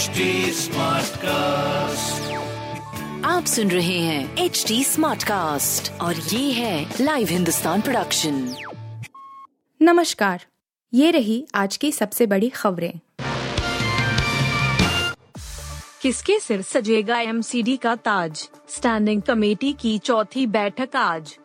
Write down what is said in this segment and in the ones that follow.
HD cast आप सुन रहे हैं एच डी स्मार्ट कास्ट और ये है लाइव हिंदुस्तान प्रोडक्शन नमस्कार ये रही आज की सबसे बड़ी खबरें। किसके सिर सजेगा एमसीडी का ताज? स्टैंडिंग कमेटी की चौथी बैठक आज।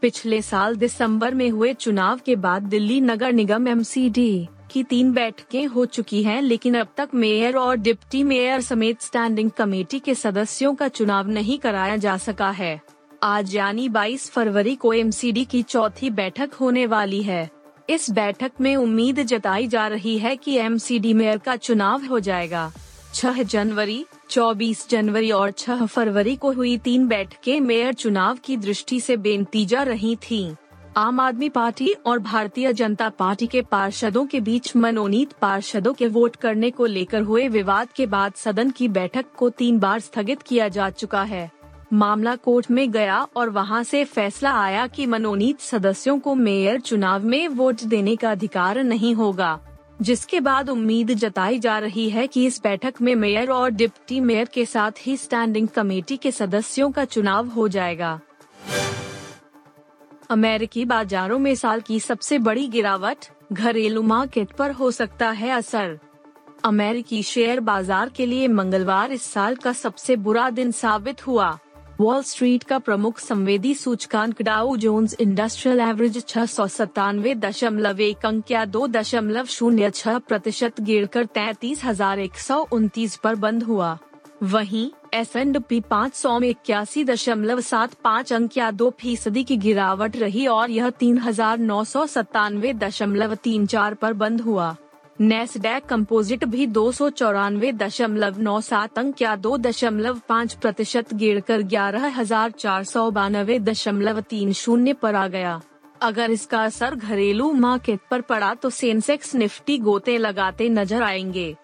पिछले साल दिसंबर में हुए चुनाव के बाद दिल्ली नगर निगम एमसीडी की तीन बैठकें हो चुकी हैं, लेकिन अब तक मेयर और डिप्टी मेयर समेत स्टैंडिंग कमेटी के सदस्यों का चुनाव नहीं कराया जा सका है। आज यानी 22 फरवरी को एमसीडी की चौथी बैठक होने वाली है। इस बैठक में उम्मीद जताई जा रही है कि एमसीडी मेयर का चुनाव हो जाएगा। 6 जनवरी 24 जनवरी और 6 फरवरी को हुई तीन बैठकें मेयर चुनाव की दृष्टि से बेनतीजा रही थीं। आम आदमी पार्टी और भारतीय जनता पार्टी के पार्षदों के बीच मनोनीत पार्षदों के वोट करने को लेकर हुए विवाद के बाद सदन की बैठक को तीन बार स्थगित किया जा चुका है। मामला कोर्ट में गया और वहाँ से फैसला आया कि मनोनीत सदस्यों को मेयर चुनाव में वोट देने का अधिकार नहीं होगा, जिसके बाद उम्मीद जताई जा रही है कि इस बैठक में मेयर और डिप्टी मेयर के साथ ही स्टैंडिंग कमेटी के सदस्यों का चुनाव हो जाएगा। अमेरिकी बाजारों में साल की सबसे बड़ी गिरावट घरेलू मार्केट पर हो सकता है असर। अमेरिकी शेयर बाज़ार के लिए मंगलवार इस साल का सबसे बुरा दिन साबित हुआ। वॉल स्ट्रीट का प्रमुख संवेदी सूचकांक डाउ जोन्स इंडस्ट्रियल एवरेज छह सौ सत्तानवे दशमलव एक अंक या दो दशमलव शून्य छह प्रतिशत गिर कर तैतीस हज़ार एक सौ उनतीस पर बंद हुआ। वहीं एस एंड पी पाँच सौ में इक्यासी दशमलव सात पाँच अंक या दो फ़ीसदी की गिरावट रही और यह तीन हज़ार नौ सौ सत्तानवे दशमलव तीन चार पर बंद हुआ। नेस्डैक कंपोजिट भी दो सौ चौरानवे दशमलव नौ सात अंक या दो दशमलव पाँच प्रतिशत गिर कर ग्यारह हज़ार चार सौ बानवे दशमलव तीन शून्य पर आ गया। अगर इसका असर घरेलू मार्केट पर पड़ा तो सेंसेक्स निफ्टी गोते लगाते नज़र आएँगे।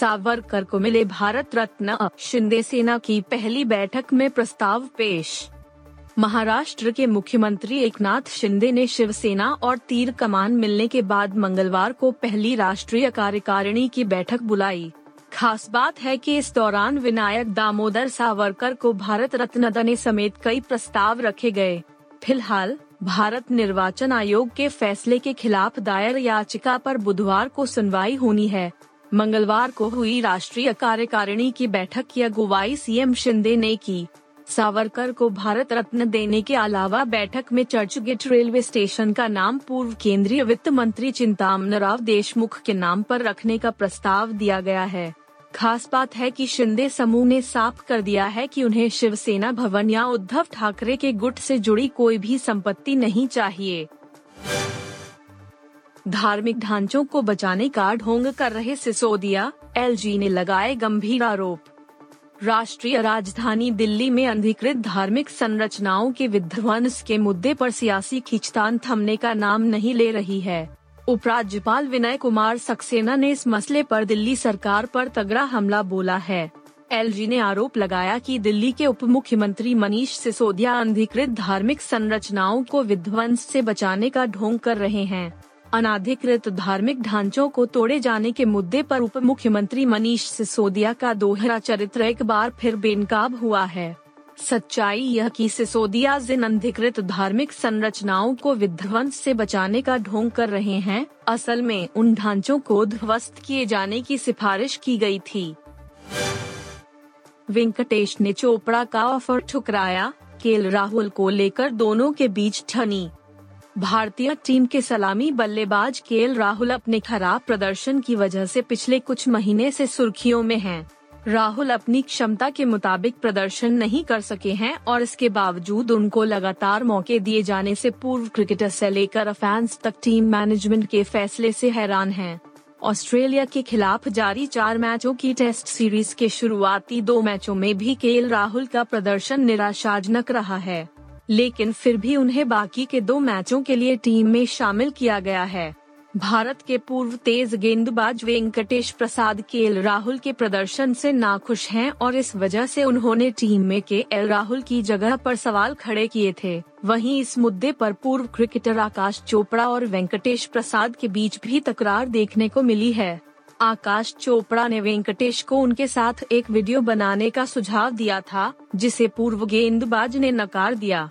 सावरकर को मिले भारत रत्न। शिंदे सेना की पहली बैठक में प्रस्ताव पेश। महाराष्ट्र के मुख्यमंत्री एकनाथ शिंदे ने शिवसेना और तीर कमान मिलने के बाद मंगलवार को पहली राष्ट्रीय कार्यकारिणी की बैठक बुलाई। खास बात है कि इस दौरान विनायक दामोदर सावरकर को भारत रत्न देने समेत कई प्रस्ताव रखे गए। फ़िलहाल, भारत निर्वाचन आयोग के फैसले के खिलाफ दायर याचिका पर बुधवार को सुनवाई होनी है। मंगलवार को हुई राष्ट्रीय कार्यकारिणी की बैठक की अगुवाई सीएम शिंदे ने की। सावरकर को भारत रत्न देने के अलावा बैठक में चर्चगेट रेलवे स्टेशन का नाम पूर्व केंद्रीय वित्त मंत्री चिंतामनराव देशमुख के नाम पर रखने का प्रस्ताव दिया गया है। खास बात है कि शिंदे समूह ने साफ़ कर दिया है कि उन्हें शिवसेना, भवन या उद्धव ठाकरे के गुट से जुड़ी कोई भी संपत्ति नहीं चाहिए। धार्मिक ढांचों को बचाने का ढोंग कर रहे सिसोदिया, एलजी ने लगाए गंभीर आरोप। राष्ट्रीय राजधानी दिल्ली में अधिकृत धार्मिक संरचनाओं के विध्वंस के मुद्दे पर सियासी खींचतान थमने का नाम नहीं ले रही है। उपराज्यपाल विनय कुमार सक्सेना ने इस मसले पर दिल्ली सरकार पर तगड़ा हमला बोला है। एलजी ने आरोप लगाया कि दिल्ली के उप मुख्यमंत्री मनीष सिसोदिया अधिकृत धार्मिक संरचनाओं को विध्वंस से बचाने का ढोंग कर रहे हैं। अनाधिकृत धार्मिक ढांचों को तोड़े जाने के मुद्दे पर उप मुख्यमंत्री मनीष सिसोदिया का दोहरा चरित्र एक बार फिर बेनकाब हुआ है। सच्चाई यह कि सिसोदिया जिन अधिकृत धार्मिक संरचनाओं को विध्वंस से बचाने का ढोंग कर रहे हैं, असल में उन ढांचों को ध्वस्त किए जाने की सिफारिश की गई थी। वेंकटेश ने चोपड़ा का ऑफ़र ठुकराया, केल राहुल को लेकर दोनों के बीच ठनी। भारतीय टीम के सलामी बल्लेबाज के राहुल अपने खराब प्रदर्शन की वजह से पिछले कुछ महीने से सुर्खियों में हैं। राहुल अपनी क्षमता के मुताबिक प्रदर्शन नहीं कर सके हैं और इसके बावजूद उनको लगातार मौके दिए जाने से पूर्व क्रिकेटर से लेकर फैंस तक टीम मैनेजमेंट के फैसले से हैरान हैं। ऑस्ट्रेलिया के खिलाफ जारी चार मैचों की टेस्ट सीरीज़ के शुरुआती दो मैचों में भी केएल राहुल का प्रदर्शन निराशाजनक रहा है लेकिन फिर भी उन्हें बाकी के दो मैचों के लिए टीम में शामिल किया गया है। भारत के पूर्व तेज गेंदबाज वेंकटेश प्रसाद के एल राहुल के प्रदर्शन से नाखुश हैं और इस वजह से उन्होंने टीम में के एल राहुल की जगह पर सवाल खड़े किए थे। वहीं इस मुद्दे पर पूर्व क्रिकेटर आकाश चोपड़ा और वेंकटेश प्रसाद के बीच भी तकरार देखने को मिली है। आकाश चोपड़ा ने वेंकटेश को उनके साथ एक वीडियो बनाने का सुझाव दिया था, जिसे पूर्व गेंदबाज ने नकार दिया।